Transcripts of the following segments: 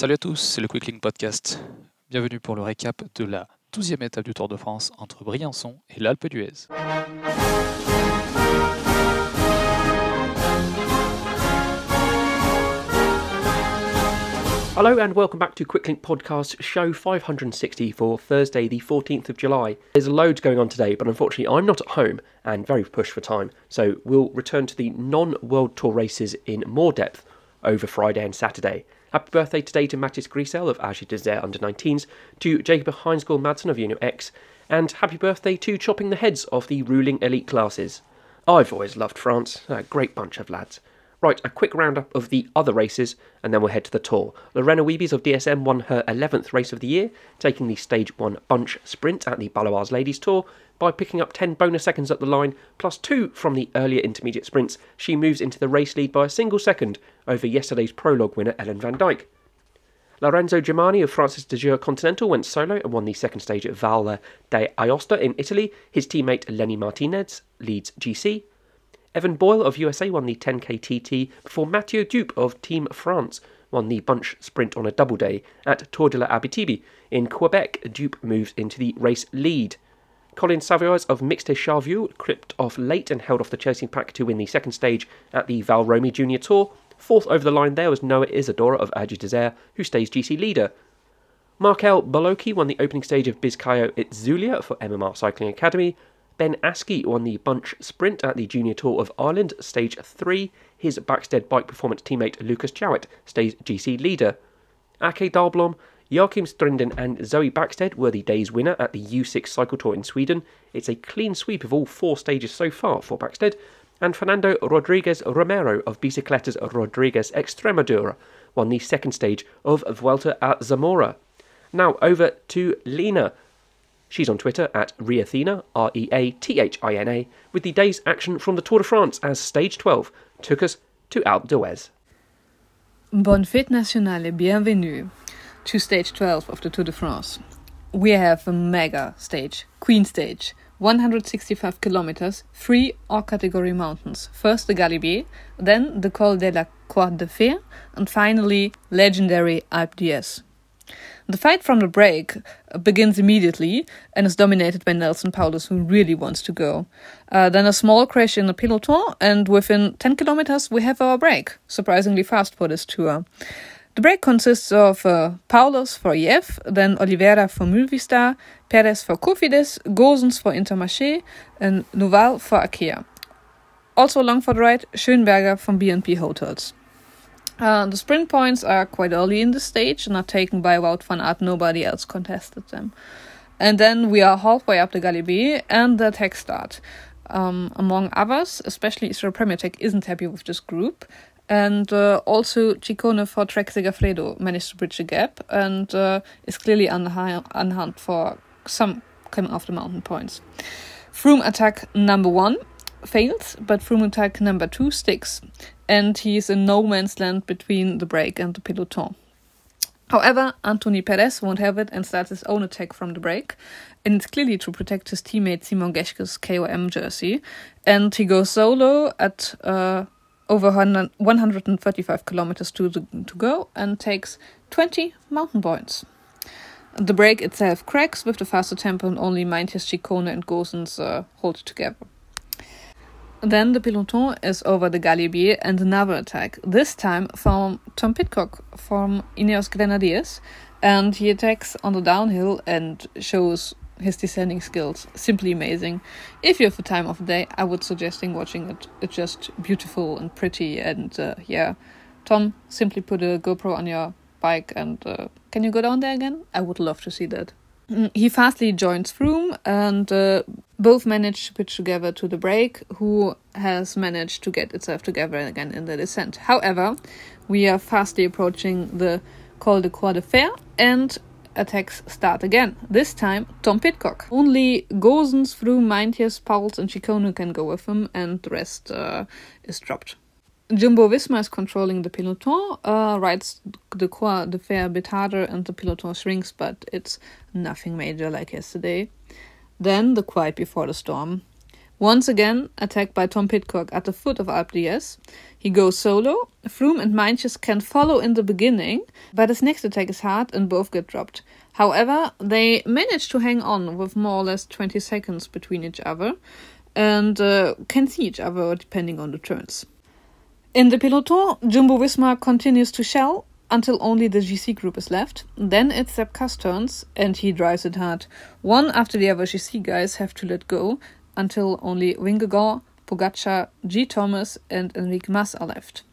Salut à tous, c'est le Quicklink Podcast. Bienvenue pour le récap de la 12e étape du Tour de France entre Briançon et l'Alpe d'Huez. Hello and welcome back to Quicklink Podcast show 560 for Thursday, the 14th of July. There's loads going on today, but unfortunately I'm not at home and very pushed for time, so we'll return to the non World Tour races in more depth over Friday and Saturday. Happy birthday today to Mathis Grisel of AG Desert Under 19s, to Jacob Hindsgaul Madsen of Uno X, and happy birthday to chopping the heads of the ruling elite classes. I've always loved France, a great bunch of lads. Right, a quick roundup of the other races, and then we'll head to the Tour. Lorena Wiebes of DSM won her 11th race of the year, taking the Stage 1 bunch sprint at the Baloise Ladies Tour. By picking up 10 bonus seconds at the line, plus 2 from the earlier intermediate sprints, she moves into the race lead by a single second over yesterday's prologue winner Ellen van Dijk. Lorenzo Germani of Francis de Jure Continental went solo and won the second stage at Valle de Aosta in Italy. His teammate Lenny Martinez leads GC. Evan Boyle of USA won the 10k TT before Mathieu Dupe of Team France won the bunch sprint on a double day at Tour de la Abitibi. In Quebec, Dupe moves into the race lead. Colin Savoyas of Mixte Charvieux clipped off late and held off the chasing pack to win the second stage at the Valromey Junior Tour. Fourth over the line there was Noa Isidore of AG Desert, who stays GC leader. Markel Beloki won the opening stage of Bizkayo Itzulia for MMR Cycling Academy. Ben Askey won the bunch sprint at the Junior Tour of Ireland, stage 3. His Backstedt bike performance teammate Lucas Jowett stays GC leader. Ake Dalblom, Joachim Strinden and Zoe Backstedt were the day's winner at the U6 Cycle Tour in Sweden. It's a clean sweep of all four stages so far for Backstedt. And Fernando Rodriguez Romero of Bicicletas Rodriguez Extremadura won the second stage of Vuelta a Zamora. Now over to Lena. She's on Twitter at Reathina, R E A T H I N A, with the day's action from the Tour de France as Stage 12 took us to Alpe d'Huez. Bonne fête nationale bienvenue to stage 12 of the Tour de France. We have a mega stage, Queen Stage, 165 kilometers, three all category mountains. First the Galibier, then the Col de la Croix de Fer, and finally legendary Alpe d'Huez. The fight from the break begins immediately and is dominated by Neilson Powless, who really wants to go. Uh, then a small crash in the peloton, and within 10 kilometers, we have our break. Surprisingly fast for this tour. The break consists of uh, Powless for IF, then Oliveira for Movistar, Perez for Cofidis, Goossens for Intermarché, and Noval for Arkea. Also along for the ride, Schönberger from B&B Hotels. Uh, the sprint points are quite early in the stage and are taken by Wout van Aert. Nobody else contested them. And then we are halfway up the Galibier and the attack start. Um, among others, especially Israel Premier Tech isn't happy with this group. And uh, also Ciccone for Trek Segafredo managed to bridge the gap and uh, is clearly on the hunt for some coming off the mountain points. Froome attack number one fails, but Froome attack number two sticks and he's in no man's land between the break and the peloton. However, Anthony Perez won't have it and starts his own attack from the break, and it's clearly to protect his teammate Simon Geschke's KOM jersey. And he goes solo at uh, over 135 kilometers to, the, to go and takes 20 mountain points. The break itself cracks with the faster tempo, and only Meintjes Ciccone and Goossens uh, hold together. Then the peloton is over the Galibier and another attack, this time from Tom Pidcock from Ineos Grenadiers, and he attacks on the downhill and shows his descending skills. Simply amazing. If you have the time of the day, I would suggest watching it. It's just beautiful and pretty, and uh, yeah. Tom, simply put a GoPro on your bike and uh, can you go down there again? I would love to see that. He fastly joins Froome and uh, both manage to pitch together to the break, who has managed to get itself together again in the descent. However, we are fastly approaching the Col de Croix de Fer and attacks start again. This time, Tom Pidcock. Only Goossens, Froome, Meintjes, Pauls, and Ciccone can go with him, and the rest uh, is dropped. Jumbo Visma is controlling the peloton, uh, rides the Croix de Fer a bit harder, and the peloton shrinks, but it's nothing major like yesterday. Then the quiet before the storm. Once again, attacked by Tom Pidcock at the foot of Alpe d'Huez. He goes solo. Froome and Meintjes can follow in the beginning, but his next attack is hard and both get dropped. However, they manage to hang on with more or less 20 seconds between each other and uh, can see each other depending on the turns. In the peloton, Jumbo Visma continues to shell until only the GC group is left. Then it's Sepp turns, and he drives it hard. One after the other GC guys have to let go until only Vingegaard, Pogacar, G. Thomas, and Enric Mas are left.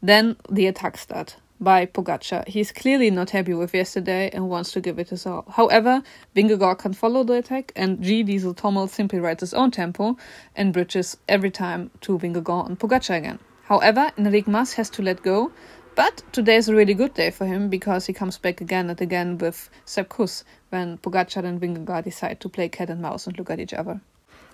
Then the attack start by Pogacar. He's clearly not happy with yesterday and wants to give it his all. However, Vingegaard can follow the attack, and G. Diesel Tommel simply rides his own tempo and bridges every time to Vingegaard and Pogacar again. However, Enric Mas has to let go but today is a really good day for him because he comes back again and again with Sepp Kuss when Pogacar and Vingegaard decide to play cat and mouse and look at each other.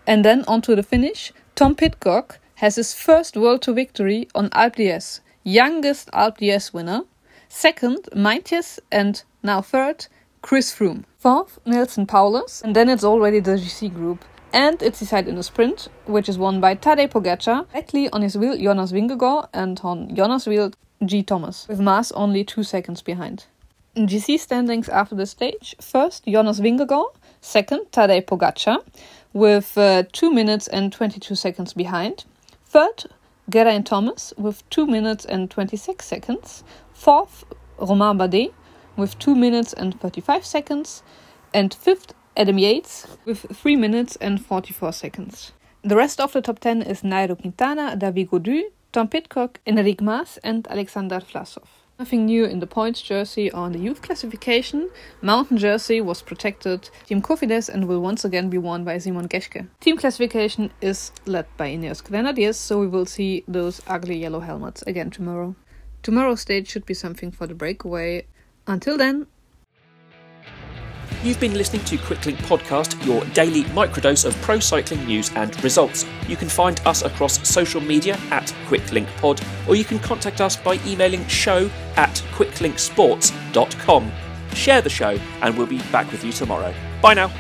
And then on to the finish, Tom Pidcock has his first World Tour victory on Alpe youngest Alpe winner. Second, Meintjes, and now third, Chris Froome. Fourth, Neilson Powless, and then it's already the GC group. And it's decided in a sprint, which is won by Tadej Pogacar, directly on his wheel Jonas Vingegaard, and on Jonas' wheel G. Thomas, with Mas only two seconds behind. In GC standings after the stage, first Jonas Vingegaard, second Tadej Pogacar, with uh, 2 minutes and 22 seconds behind. Third, Geraint Thomas, with 2 minutes and 26 seconds. Fourth, Romain Bardet, with 2 minutes and 35 seconds. And fifth, Adam Yates, with 3 minutes and 44 seconds. The rest of the top 10 is Nairo Quintana, David Gaudu, Tom Pidcock, Enric Mas, and Alexander Vlasov. Nothing new in the points jersey or in the youth classification. Mountain jersey was protected Team Cofidis and will once again be worn by Simon Geschke. Team classification is led by Ineos Grenadiers, so we will see those ugly yellow helmets again tomorrow. Tomorrow's stage should be something for the breakaway. Until then, You've been listening to Quicklink Podcast, your daily microdose of pro cycling news and results. You can find us across social media at QuicklinkPod, or you can contact us by emailing show at quicklinksports.com. Share the show, and we'll be back with you tomorrow. Bye now.